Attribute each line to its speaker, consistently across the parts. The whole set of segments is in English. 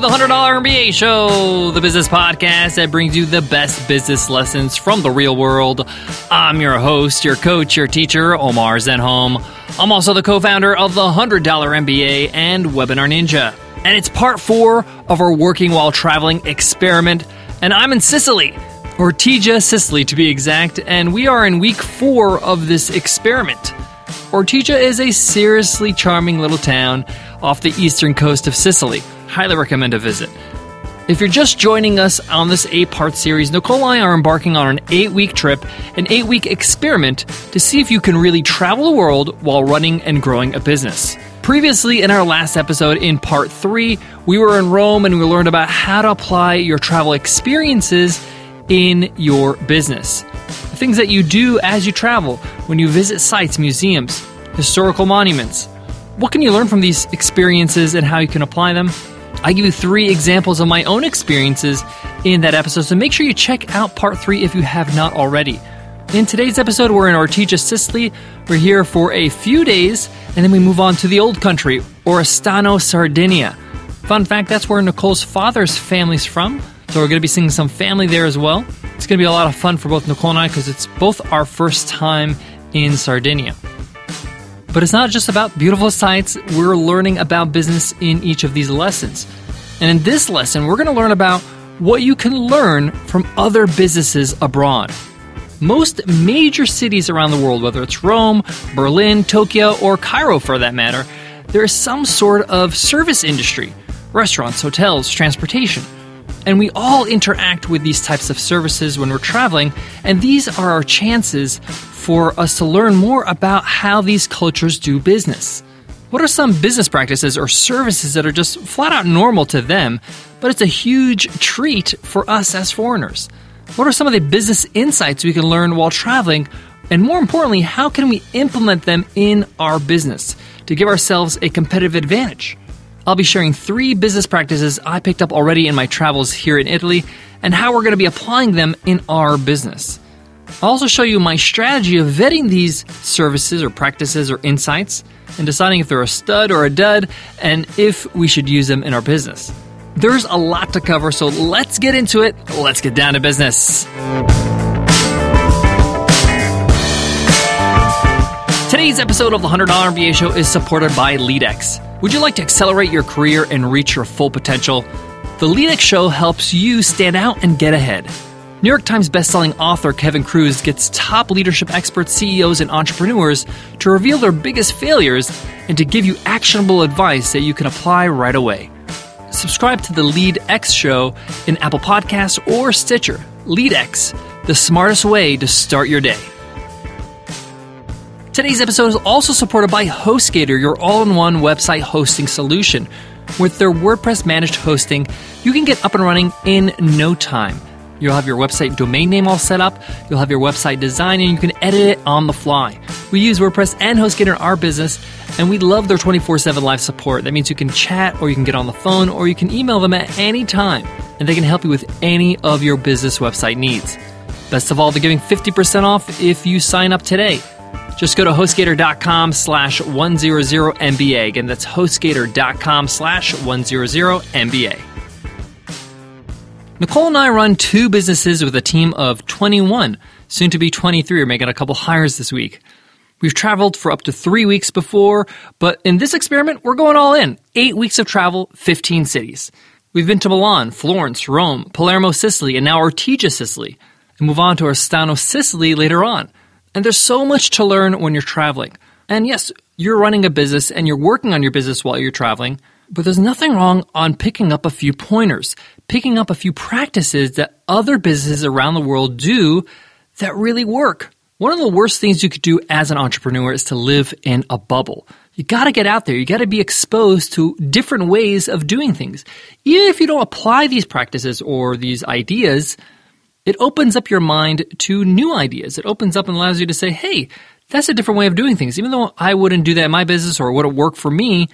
Speaker 1: the $100 MBA Show, the business podcast that brings you the best business lessons from the real world. I'm your host, your coach, your teacher, Omar Zenhom. I'm also the co founder of the $100 MBA and Webinar Ninja. And it's part four of our Working While Traveling experiment. And I'm in Sicily, Ortigia, Sicily to be exact, and we are in week four of this experiment. Ortigia is a seriously charming little town off the eastern coast of Sicily. Highly recommend a visit. If you're just joining us on this eight part series, Nicole and I are embarking on an eight week trip, an eight week experiment to see if you can really travel the world while running and growing a business. Previously, in our last episode, in part three, we were in Rome and we learned about how to apply your travel experiences in your business. The things that you do as you travel, when you visit sites, museums, historical monuments, what can you learn from these experiences and how you can apply them? I give you three examples of my own experiences in that episode, so make sure you check out part three if you have not already. In today's episode, we're in Ortigia, Sicily. We're here for a few days, and then we move on to the old country, Oristano, Sardinia. Fun fact that's where Nicole's father's family's from, so we're going to be seeing some family there as well. It's going to be a lot of fun for both Nicole and I because it's both our first time in Sardinia. But it's not just about beautiful sights, we're learning about business in each of these lessons. And in this lesson, we're going to learn about what you can learn from other businesses abroad. Most major cities around the world, whether it's Rome, Berlin, Tokyo, or Cairo for that matter, there is some sort of service industry restaurants, hotels, transportation. And we all interact with these types of services when we're traveling, and these are our chances for us to learn more about how these cultures do business. What are some business practices or services that are just flat out normal to them, but it's a huge treat for us as foreigners? What are some of the business insights we can learn while traveling? And more importantly, how can we implement them in our business to give ourselves a competitive advantage? I'll be sharing three business practices I picked up already in my travels here in Italy and how we're going to be applying them in our business. I'll also show you my strategy of vetting these services or practices or insights and deciding if they're a stud or a dud and if we should use them in our business. There's a lot to cover, so let's get into it. Let's get down to business. Today's episode of the $100 MBA Show is supported by LeadX. Would you like to accelerate your career and reach your full potential? The LeadX Show helps you stand out and get ahead. New York Times bestselling author Kevin Kruse gets top leadership experts, CEOs, and entrepreneurs to reveal their biggest failures and to give you actionable advice that you can apply right away. Subscribe to the Lead X show in Apple Podcasts or Stitcher. Lead X, the smartest way to start your day. Today's episode is also supported by HostGator, your all in one website hosting solution. With their WordPress managed hosting, you can get up and running in no time. You'll have your website domain name all set up, you'll have your website design, and you can edit it on the fly. We use WordPress and HostGator in our business, and we love their 24 7 live support. That means you can chat, or you can get on the phone, or you can email them at any time, and they can help you with any of your business website needs. Best of all, they're giving 50% off if you sign up today. Just go to HostGator.com slash 100MBA. Again, that's HostGator.com slash 100MBA. Nicole and I run two businesses with a team of 21, soon to be 23. We're making a couple hires this week. We've traveled for up to three weeks before, but in this experiment, we're going all in. Eight weeks of travel, 15 cities. We've been to Milan, Florence, Rome, Palermo, Sicily, and now Ortigia, Sicily. And move on to Oristano, Sicily later on. And there's so much to learn when you're traveling. And yes, you're running a business and you're working on your business while you're traveling, but there's nothing wrong on picking up a few pointers, picking up a few practices that other businesses around the world do that really work. One of the worst things you could do as an entrepreneur is to live in a bubble. You got to get out there. You got to be exposed to different ways of doing things. Even if you don't apply these practices or these ideas, it opens up your mind to new ideas. It opens up and allows you to say, hey, that's a different way of doing things. Even though I wouldn't do that in my business or would it work for me,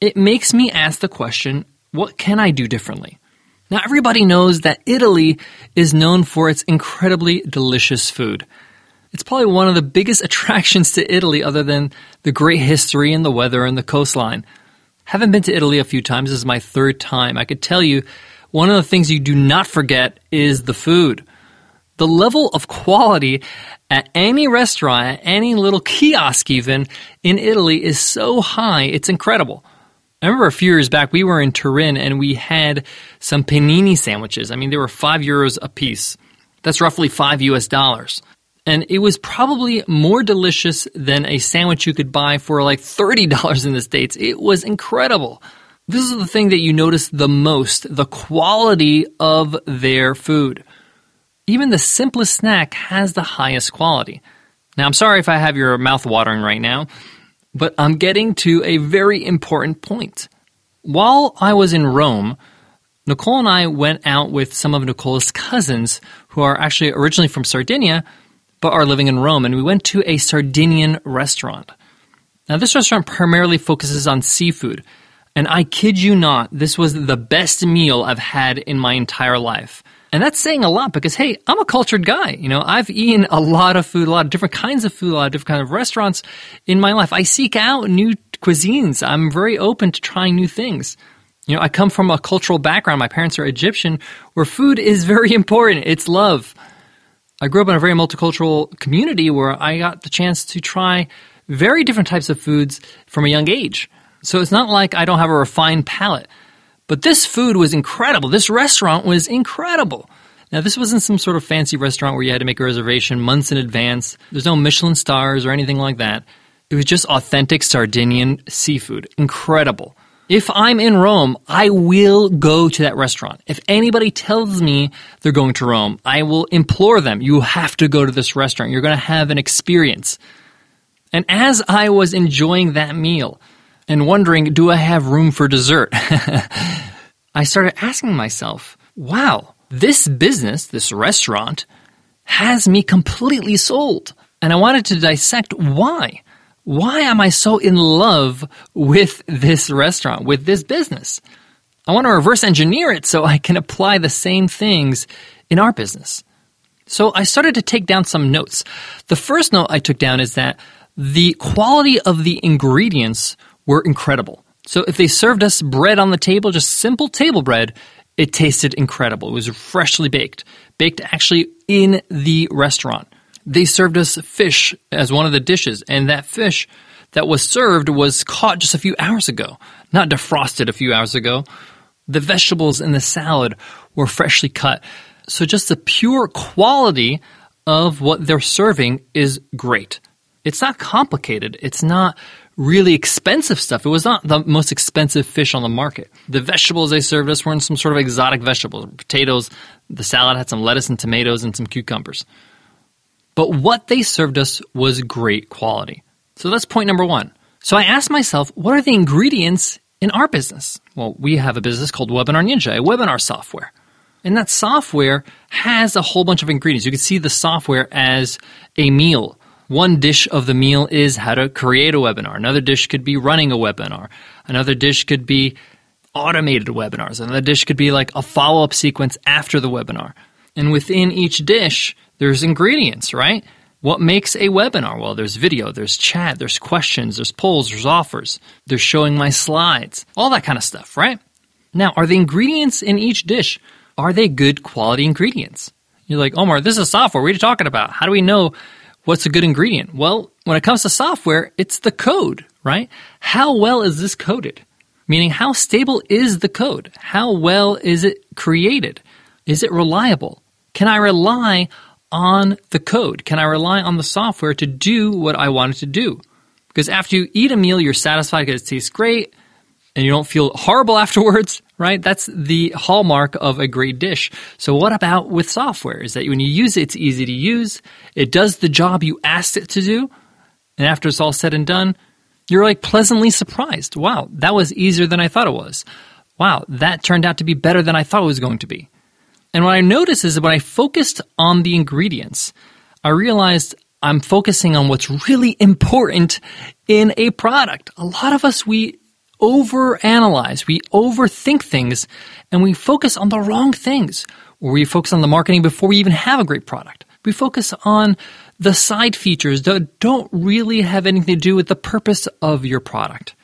Speaker 1: it makes me ask the question, what can I do differently? Now, everybody knows that Italy is known for its incredibly delicious food. It's probably one of the biggest attractions to Italy, other than the great history and the weather and the coastline. Haven't been to Italy a few times. This is my third time. I could tell you one of the things you do not forget is the food. The level of quality at any restaurant, any little kiosk even in Italy is so high, it's incredible. I remember a few years back we were in Turin and we had some panini sandwiches. I mean, they were five euros a piece. That's roughly five US dollars. And it was probably more delicious than a sandwich you could buy for like $30 in the States. It was incredible. This is the thing that you notice the most the quality of their food. Even the simplest snack has the highest quality. Now, I'm sorry if I have your mouth watering right now, but I'm getting to a very important point. While I was in Rome, Nicole and I went out with some of Nicole's cousins who are actually originally from Sardinia but are living in Rome, and we went to a Sardinian restaurant. Now, this restaurant primarily focuses on seafood, and I kid you not, this was the best meal I've had in my entire life. And that's saying a lot because, hey, I'm a cultured guy. You know, I've eaten a lot of food, a lot of different kinds of food, a lot of different kinds of restaurants in my life. I seek out new cuisines. I'm very open to trying new things. You know, I come from a cultural background. My parents are Egyptian, where food is very important. It's love. I grew up in a very multicultural community where I got the chance to try very different types of foods from a young age. So it's not like I don't have a refined palate. But this food was incredible. This restaurant was incredible. Now, this wasn't some sort of fancy restaurant where you had to make a reservation months in advance. There's no Michelin stars or anything like that. It was just authentic Sardinian seafood. Incredible. If I'm in Rome, I will go to that restaurant. If anybody tells me they're going to Rome, I will implore them, you have to go to this restaurant. You're going to have an experience. And as I was enjoying that meal and wondering, do I have room for dessert? I started asking myself, wow, this business, this restaurant, has me completely sold. And I wanted to dissect why why am I so in love with this restaurant, with this business? I want to reverse engineer it so I can apply the same things in our business. So I started to take down some notes. The first note I took down is that the quality of the ingredients were incredible. So if they served us bread on the table, just simple table bread, it tasted incredible. It was freshly baked, baked actually in the restaurant they served us fish as one of the dishes, and that fish that was served was caught just a few hours ago, not defrosted a few hours ago. The vegetables in the salad were freshly cut. So just the pure quality of what they're serving is great. It's not complicated. It's not really expensive stuff. It was not the most expensive fish on the market. The vegetables they served us weren't some sort of exotic vegetables. Potatoes, the salad had some lettuce and tomatoes and some cucumbers. But what they served us was great quality. So that's point number one. So I asked myself, what are the ingredients in our business? Well, we have a business called Webinar Ninja, a webinar software. And that software has a whole bunch of ingredients. You can see the software as a meal. One dish of the meal is how to create a webinar. Another dish could be running a webinar. Another dish could be automated webinars. Another dish could be like a follow up sequence after the webinar. And within each dish, there's ingredients, right? What makes a webinar? Well, there's video, there's chat, there's questions, there's polls, there's offers, there's showing my slides, all that kind of stuff, right? Now, are the ingredients in each dish, are they good quality ingredients? You're like, Omar, this is software. What are you talking about? How do we know what's a good ingredient? Well, when it comes to software, it's the code, right? How well is this coded? Meaning, how stable is the code? How well is it created? Is it reliable? Can I rely on the code? Can I rely on the software to do what I wanted to do? Because after you eat a meal, you're satisfied because it tastes great and you don't feel horrible afterwards, right? That's the hallmark of a great dish. So what about with software? Is that when you use it, it's easy to use. It does the job you asked it to do. And after it's all said and done, you're like pleasantly surprised. Wow, that was easier than I thought it was. Wow, that turned out to be better than I thought it was going to be. And what I noticed is that when I focused on the ingredients, I realized I'm focusing on what's really important in a product. A lot of us, we overanalyze, we overthink things, and we focus on the wrong things. Or we focus on the marketing before we even have a great product. We focus on the side features that don't really have anything to do with the purpose of your product.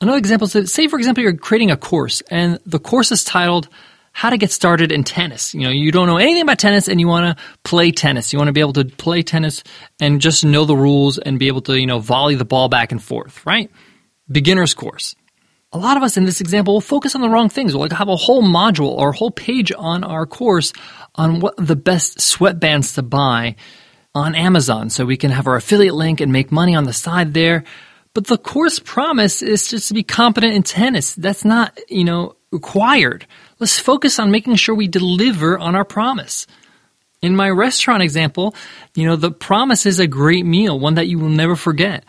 Speaker 1: Another example is that, say, for example, you're creating a course and the course is titled how to get started in tennis. You know, you don't know anything about tennis and you want to play tennis. You want to be able to play tennis and just know the rules and be able to, you know, volley the ball back and forth, right? Beginner's course. A lot of us in this example will focus on the wrong things. We'll like have a whole module or a whole page on our course on what the best sweatbands to buy on Amazon so we can have our affiliate link and make money on the side there. But the course promise is just to be competent in tennis. That's not, you know, required. Let's focus on making sure we deliver on our promise. In my restaurant example, you know, the promise is a great meal, one that you will never forget.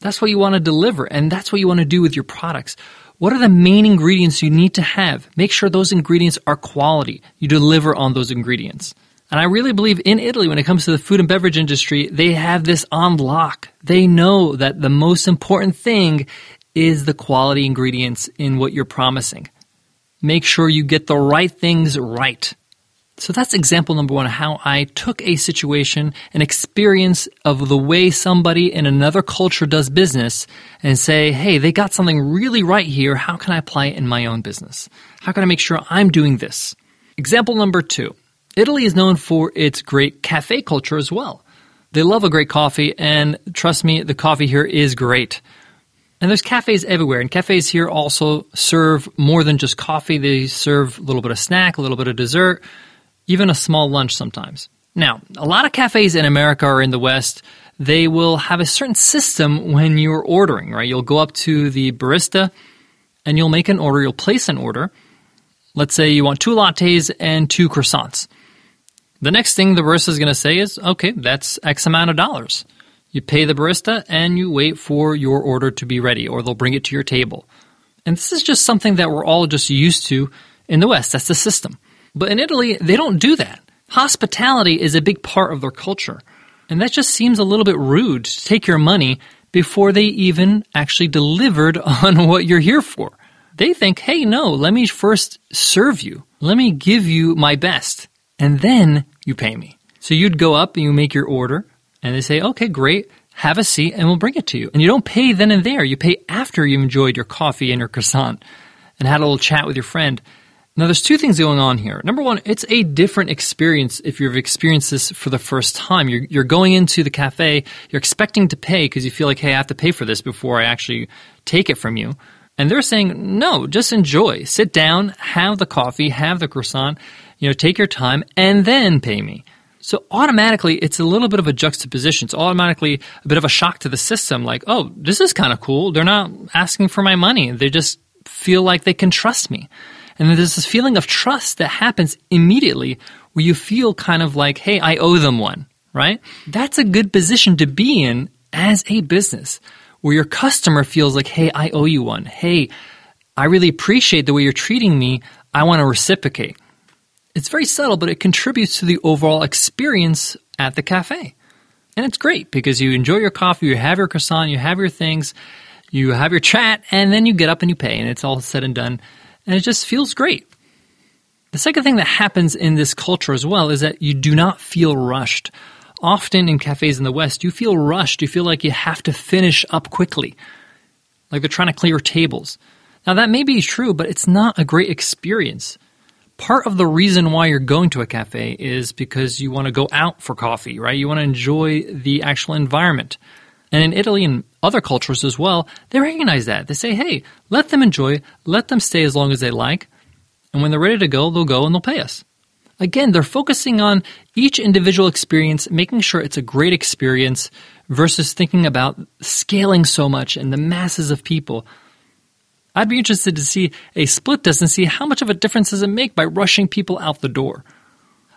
Speaker 1: That's what you want to deliver, and that's what you want to do with your products. What are the main ingredients you need to have? Make sure those ingredients are quality. You deliver on those ingredients. And I really believe in Italy, when it comes to the food and beverage industry, they have this on lock. They know that the most important thing is the quality ingredients in what you're promising make sure you get the right things right. So that's example number one how I took a situation, an experience of the way somebody in another culture does business and say, hey, they got something really right here. How can I apply it in my own business? How can I make sure I'm doing this? Example number two Italy is known for its great cafe culture as well. They love a great coffee, and trust me, the coffee here is great. And there's cafes everywhere, and cafes here also serve more than just coffee. They serve a little bit of snack, a little bit of dessert, even a small lunch sometimes. Now, a lot of cafes in America or in the West, they will have a certain system when you're ordering, right? You'll go up to the barista and you'll make an order, you'll place an order. Let's say you want two lattes and two croissants. The next thing the barista is going to say is, okay, that's X amount of dollars. You pay the barista and you wait for your order to be ready, or they'll bring it to your table. And this is just something that we're all just used to in the West. That's the system. But in Italy, they don't do that. Hospitality is a big part of their culture. And that just seems a little bit rude to take your money before they even actually delivered on what you're here for. They think, hey, no, let me first serve you. Let me give you my best. And then you pay me. So you'd go up and you make your order and they say, okay, great, have a seat and we'll bring it to you. And you don't pay then and there. You pay after you've enjoyed your coffee and your croissant and had a little chat with your friend. Now, there's two things going on here. Number one, it's a different experience if you've experienced this for the first time. You're, you're going into the cafe, you're expecting to pay because you feel like, hey, I have to pay for this before I actually take it from you. And they're saying, no, just enjoy. Sit down, have the coffee, have the croissant, you know, take your time, and then pay me. So automatically, it's a little bit of a juxtaposition. It's automatically a bit of a shock to the system. Like, oh, this is kind of cool. They're not asking for my money. They just feel like they can trust me. And there's this feeling of trust that happens immediately where you feel kind of like, hey, I owe them one, right? That's a good position to be in as a business where your customer feels like, hey, I owe you one. Hey, I really appreciate the way you're treating me. I want to reciprocate. It's very subtle, but it contributes to the overall experience at the cafe. And it's great because you enjoy your coffee, you have your croissant, you have your things, you have your chat, and then you get up and you pay, and it's all said and done. And it just feels great. The second thing that happens in this culture as well is that you do not feel rushed. Often in cafes in the West, you feel rushed. You feel like you have to finish up quickly, like they're trying to clear tables. Now, that may be true, but it's not a great experience part of the reason why you're going to a cafe is because you want to go out for coffee, right? You want to enjoy the actual environment. And in Italy and other cultures as well, they recognize that. They say, hey, let them enjoy, let them stay as long as they like. And when they're ready to go, they'll go and they'll pay us. Again, they're focusing on each individual experience, making sure it's a great experience versus thinking about scaling so much and the masses of people. I'd be interested to see a split test and see how much of a difference does it make by rushing people out the door.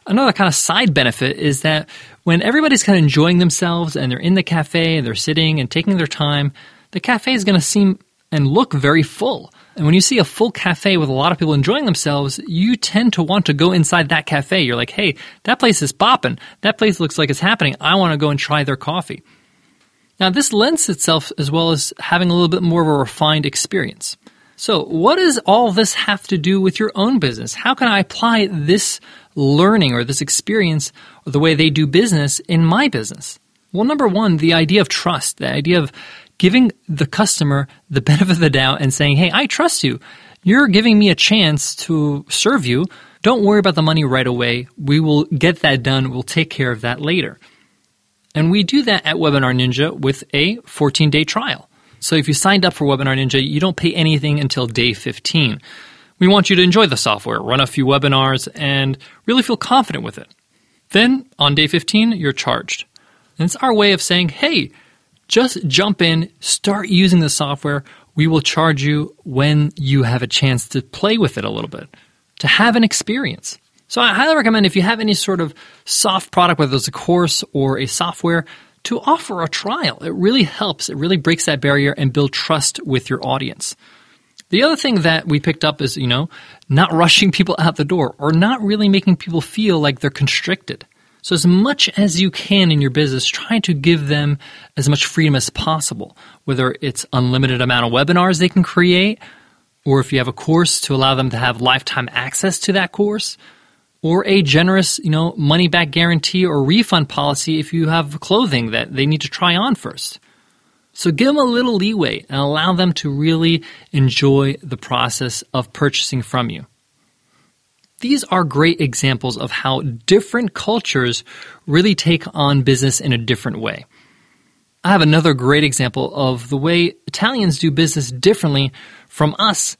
Speaker 1: Another kind of side benefit is that when everybody's kind of enjoying themselves and they're in the cafe and they're sitting and taking their time, the cafe is going to seem and look very full. And when you see a full cafe with a lot of people enjoying themselves, you tend to want to go inside that cafe. You're like, hey, that place is popping. That place looks like it's happening. I want to go and try their coffee. Now, this lends itself as well as having a little bit more of a refined experience. So, what does all this have to do with your own business? How can I apply this learning or this experience or the way they do business in my business? Well, number one, the idea of trust, the idea of giving the customer the benefit of the doubt and saying, Hey, I trust you. You're giving me a chance to serve you. Don't worry about the money right away. We will get that done. We'll take care of that later. And we do that at Webinar Ninja with a 14 day trial. So if you signed up for Webinar Ninja, you don't pay anything until day 15. We want you to enjoy the software, run a few webinars, and really feel confident with it. Then on day 15, you're charged. And it's our way of saying, hey, just jump in, start using the software. We will charge you when you have a chance to play with it a little bit, to have an experience. So I highly recommend if you have any sort of soft product, whether it's a course or a software, to offer a trial. It really helps. It really breaks that barrier and build trust with your audience. The other thing that we picked up is, you know, not rushing people out the door or not really making people feel like they're constricted. So as much as you can in your business, try to give them as much freedom as possible, whether it's unlimited amount of webinars they can create, or if you have a course to allow them to have lifetime access to that course, or a generous, you know, money back guarantee or refund policy if you have clothing that they need to try on first. So give them a little leeway and allow them to really enjoy the process of purchasing from you. These are great examples of how different cultures really take on business in a different way. I have another great example of the way Italians do business differently from us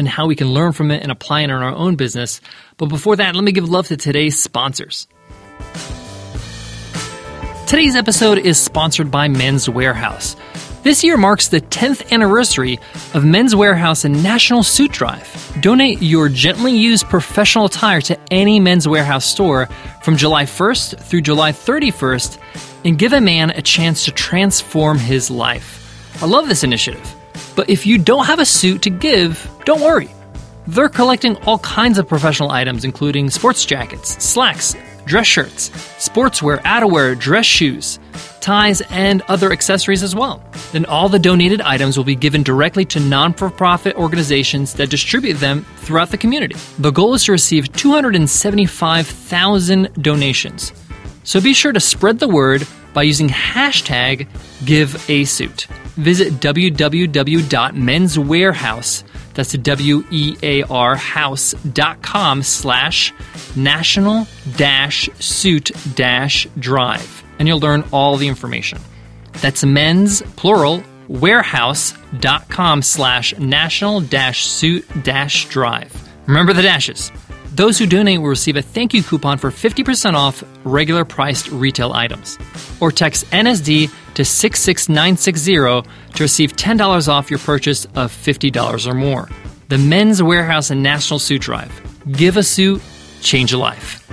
Speaker 1: and how we can learn from it and apply it in our own business. But before that, let me give love to today's sponsors. Today's episode is sponsored by Men's Wearhouse. This year marks the 10th anniversary of Men's Wearhouse and National Suit Drive. Donate your gently used professional attire to any Men's Wearhouse store from July 1st through July 31st and give a man a chance to transform his life. I love this initiative. But if you don't have a suit to give, don't worry. They're collecting all kinds of professional items, including sports jackets, slacks, dress shirts, sportswear, outerwear, dress shoes, ties, and other accessories as well. Then all the donated items will be given directly to non for profit organizations that distribute them throughout the community. The goal is to receive 275,000 donations. So be sure to spread the word by using hashtag GiveASuit. Visit www.menswearhouse.com that's W-E-A-R house.com slash national dash suit dash drive. And you'll learn all the information. That's men's, plural, warehouse.com slash national dash suit dash drive. Remember the dashes. Those who donate will receive a thank you coupon for 50% off regular priced retail items. Or text NSD to 66960 to receive $10 off your purchase of $50 or more. The Men's Wearhouse and National Suit Drive. Give a suit, change a life.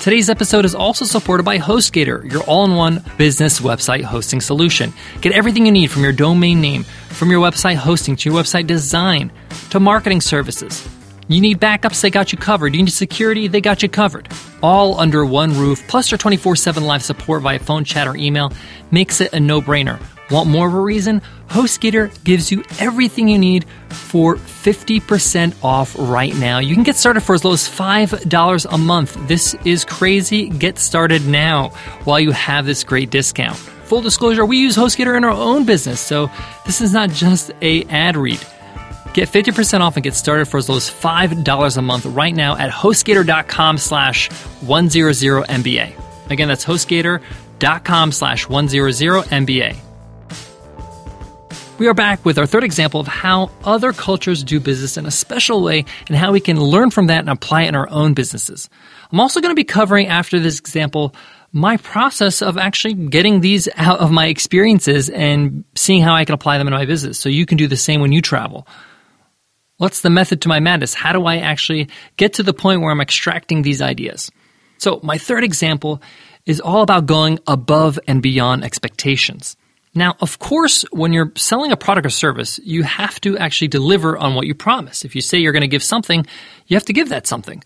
Speaker 1: Today's episode is also supported by HostGator, your all in one business website hosting solution. Get everything you need from your domain name, from your website hosting to your website design to marketing services. You need backups, they got you covered. You need security, they got you covered. All under one roof, plus their 24 7 live support via phone, chat, or email makes it a no brainer. Want more of a reason? HostGator gives you everything you need for 50% off right now. You can get started for as low as $5 a month. This is crazy. Get started now while you have this great discount. Full disclosure, we use HostGator in our own business, so this is not just a ad read. Get 50% off and get started for as low as $5 a month right now at HostGator.com slash 100MBA. Again, that's HostGator.com slash 100MBA. We are back with our third example of how other cultures do business in a special way and how we can learn from that and apply it in our own businesses. I'm also going to be covering after this example my process of actually getting these out of my experiences and seeing how I can apply them in my business. So you can do the same when you travel. What's the method to my madness? How do I actually get to the point where I'm extracting these ideas? So, my third example is all about going above and beyond expectations. Now, of course, when you're selling a product or service, you have to actually deliver on what you promise. If you say you're going to give something, you have to give that something.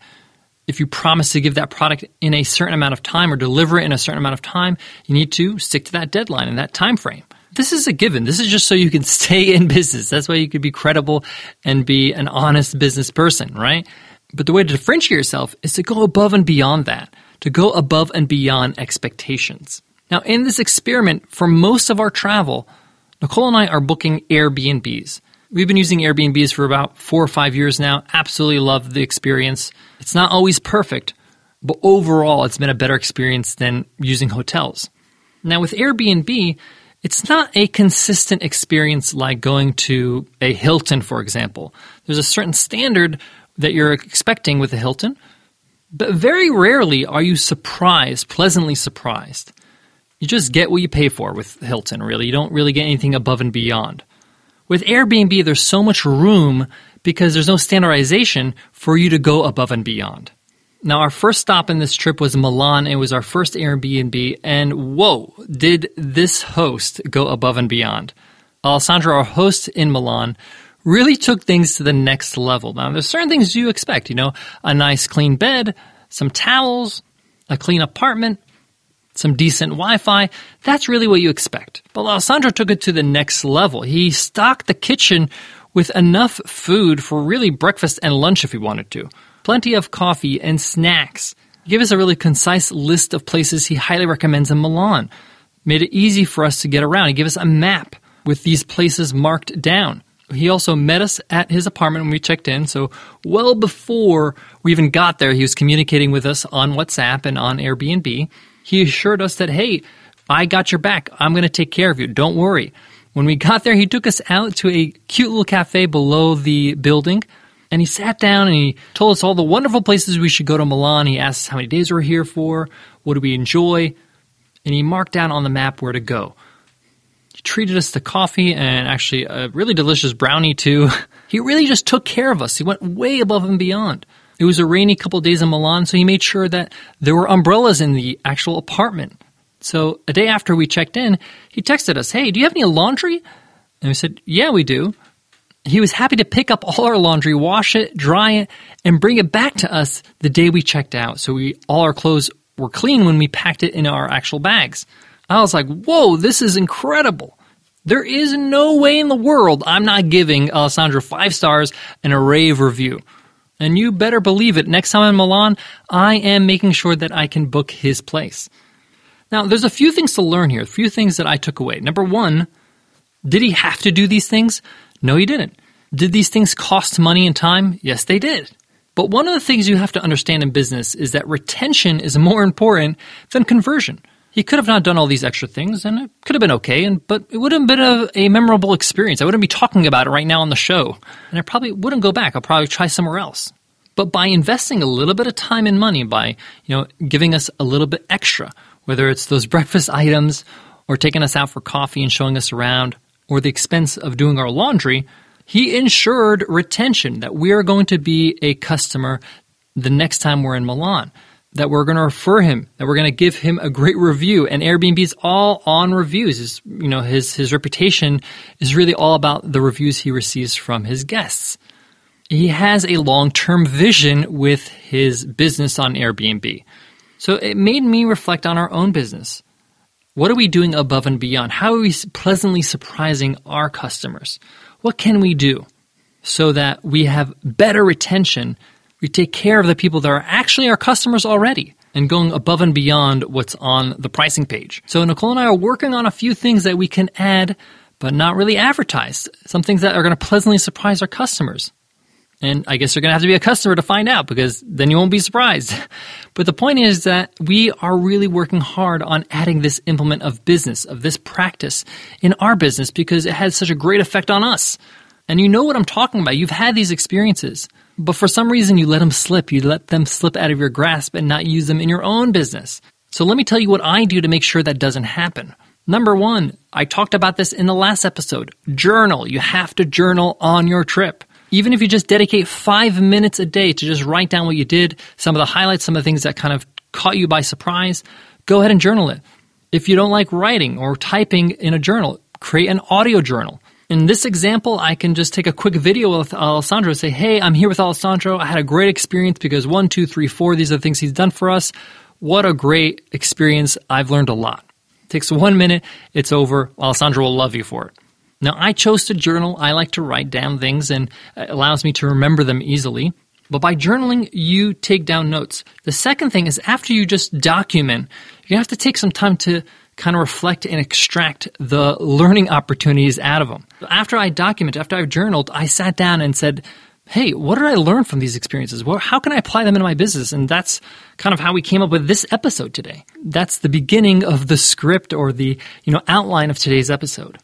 Speaker 1: If you promise to give that product in a certain amount of time or deliver it in a certain amount of time, you need to stick to that deadline and that time frame this is a given. This is just so you can stay in business. That's why you could be credible and be an honest business person, right? But the way to differentiate yourself is to go above and beyond that, to go above and beyond expectations. Now, in this experiment, for most of our travel, Nicole and I are booking Airbnbs. We've been using Airbnbs for about four or five years now. Absolutely love the experience. It's not always perfect, but overall, it's been a better experience than using hotels. Now, with Airbnb, it's not a consistent experience like going to a Hilton, for example. There's a certain standard that you're expecting with a Hilton, but very rarely are you surprised, pleasantly surprised. You just get what you pay for with Hilton, really. You don't really get anything above and beyond. With Airbnb, there's so much room because there's no standardization for you to go above and beyond. Now, our first stop in this trip was Milan. It was our first Airbnb, and whoa, did this host go above and beyond. Alessandro, our host in Milan, really took things to the next level. Now, there's certain things you expect, you know, a nice clean bed, some towels, a clean apartment, some decent Wi Fi. That's really what you expect. But Alessandro took it to the next level. He stocked the kitchen with enough food for really breakfast and lunch if he wanted to plenty of coffee, and snacks. He gave us a really concise list of places he highly recommends in Milan. Made it easy for us to get around. He gave us a map with these places marked down. He also met us at his apartment when we checked in, so well before we even got there, he was communicating with us on WhatsApp and on Airbnb. He assured us that, hey, I got your back. I'm going to take care of you. Don't worry. When we got there, he took us out to a cute little cafe below the building and he sat down and he told us all the wonderful places we should go to Milan. He asked us how many days we're here for, what do we enjoy, and he marked down on the map where to go. He treated us to coffee and actually a really delicious brownie too. He really just took care of us. He went way above and beyond. It was a rainy couple days in Milan, so he made sure that there were umbrellas in the actual apartment. So a day after we checked in, he texted us, Hey, do you have any laundry? And we said, Yeah, we do. He was happy to pick up all our laundry, wash it, dry it, and bring it back to us the day we checked out. So we all our clothes were clean when we packed it in our actual bags. I was like, whoa, this is incredible. There is no way in the world I'm not giving Alessandro five stars and a rave review. And you better believe it, next time in Milan, I am making sure that I can book his place. Now, there's a few things to learn here, a few things that I took away. Number one, did he have to do these things? No, he didn't. Did these things cost money and time? Yes, they did. But one of the things you have to understand in business is that retention is more important than conversion. He could have not done all these extra things and it could have been okay, and but it would have been a, a memorable experience. I wouldn't be talking about it right now on the show. And I probably wouldn't go back. I'll probably try somewhere else. But by investing a little bit of time and money, by you know giving us a little bit extra, whether it's those breakfast items or taking us out for coffee and showing us around, or the expense of doing our laundry, he ensured retention that we are going to be a customer the next time we're in Milan, that we're going to refer him, that we're going to give him a great review. And Airbnb's all on reviews. His, you know, his, his reputation is really all about the reviews he receives from his guests. He has a long term vision with his business on Airbnb. So it made me reflect on our own business. What are we doing above and beyond? How are we pleasantly surprising our customers? What can we do so that we have better retention? We take care of the people that are actually our customers already and going above and beyond what's on the pricing page. So Nicole and I are working on a few things that we can add, but not really advertise. Some things that are going to pleasantly surprise our customers. And I guess you're going to have to be a customer to find out because then you won't be surprised. But the point is that we are really working hard on adding this implement of business, of this practice in our business because it has such a great effect on us. And you know what I'm talking about. You've had these experiences, but for some reason you let them slip. You let them slip out of your grasp and not use them in your own business. So let me tell you what I do to make sure that doesn't happen. Number one, I talked about this in the last episode. Journal. You have to journal on your trip. Even if you just dedicate five minutes a day to just write down what you did, some of the highlights, some of the things that kind of caught you by surprise, go ahead and journal it. If you don't like writing or typing in a journal, create an audio journal. In this example, I can just take a quick video with Alessandro say, Hey, I'm here with Alessandro. I had a great experience because one, two, three, four, these are the things he's done for us. What a great experience. I've learned a lot. It takes one minute. It's over. Alessandro will love you for it. Now, I chose to journal. I like to write down things and it allows me to remember them easily. But by journaling, you take down notes. The second thing is after you just document, you have to take some time to kind of reflect and extract the learning opportunities out of them. After I documented, after I've journaled, I sat down and said, hey, what did I learn from these experiences? How can I apply them in my business? And that's kind of how we came up with this episode today. That's the beginning of the script or the, you know, outline of today's episode.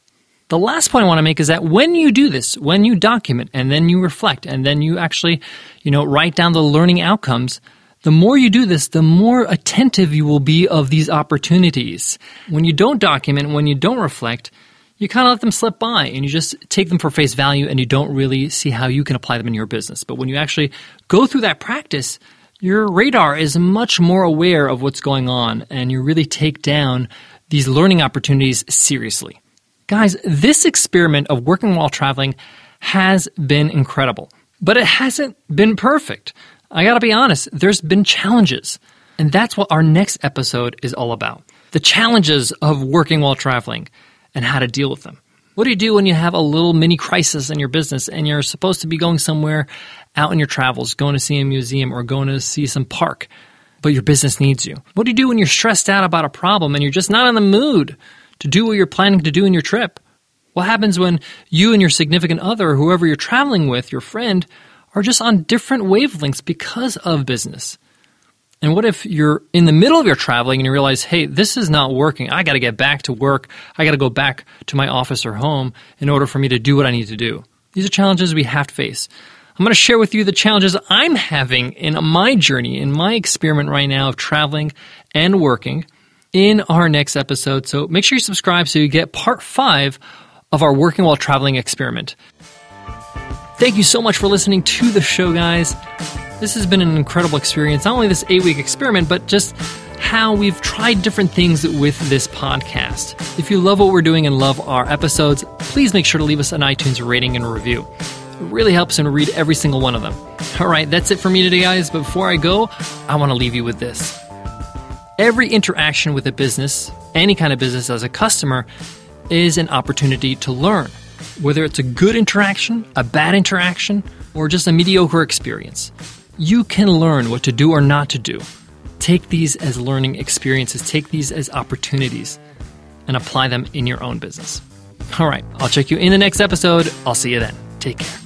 Speaker 1: The last point I want to make is that when you do this, when you document and then you reflect and then you actually, you know, write down the learning outcomes, the more you do this, the more attentive you will be of these opportunities. When you don't document, when you don't reflect, you kind of let them slip by and you just take them for face value and you don't really see how you can apply them in your business. But when you actually go through that practice, your radar is much more aware of what's going on and you really take down these learning opportunities seriously. Guys, this experiment of working while traveling has been incredible, but it hasn't been perfect. I gotta be honest, there's been challenges. And that's what our next episode is all about the challenges of working while traveling and how to deal with them. What do you do when you have a little mini crisis in your business and you're supposed to be going somewhere out in your travels, going to see a museum or going to see some park, but your business needs you? What do you do when you're stressed out about a problem and you're just not in the mood to do what you're planning to do in your trip? What happens when you and your significant other, whoever you're traveling with, your friend, are just on different wavelengths because of business? And what if you're in the middle of your traveling and you realize, hey, this is not working. I got to get back to work. I got to go back to my office or home in order for me to do what I need to do. These are challenges we have to face. I'm going to share with you the challenges I'm having in my journey, in my experiment right now of traveling and working in our next episode. So make sure you subscribe so you get part five of our working while traveling experiment. Thank you so much for listening to the show, guys. This has been an incredible experience, not only this eight week experiment, but just how we've tried different things with this podcast. If you love what we're doing and love our episodes, please make sure to leave us an iTunes rating and review. It really helps and read every single one of them. All right, that's it for me today, guys. But before I go, I want to leave you with this. Every interaction with a business, any kind of business as a customer, is an opportunity to learn. Whether it's a good interaction, a bad interaction, or just a mediocre experience you can learn what to do or not to do. Take these as learning experiences, take these as opportunities, and apply them in your own business. All right, I'll check you in the next episode. I'll see you then. Take care.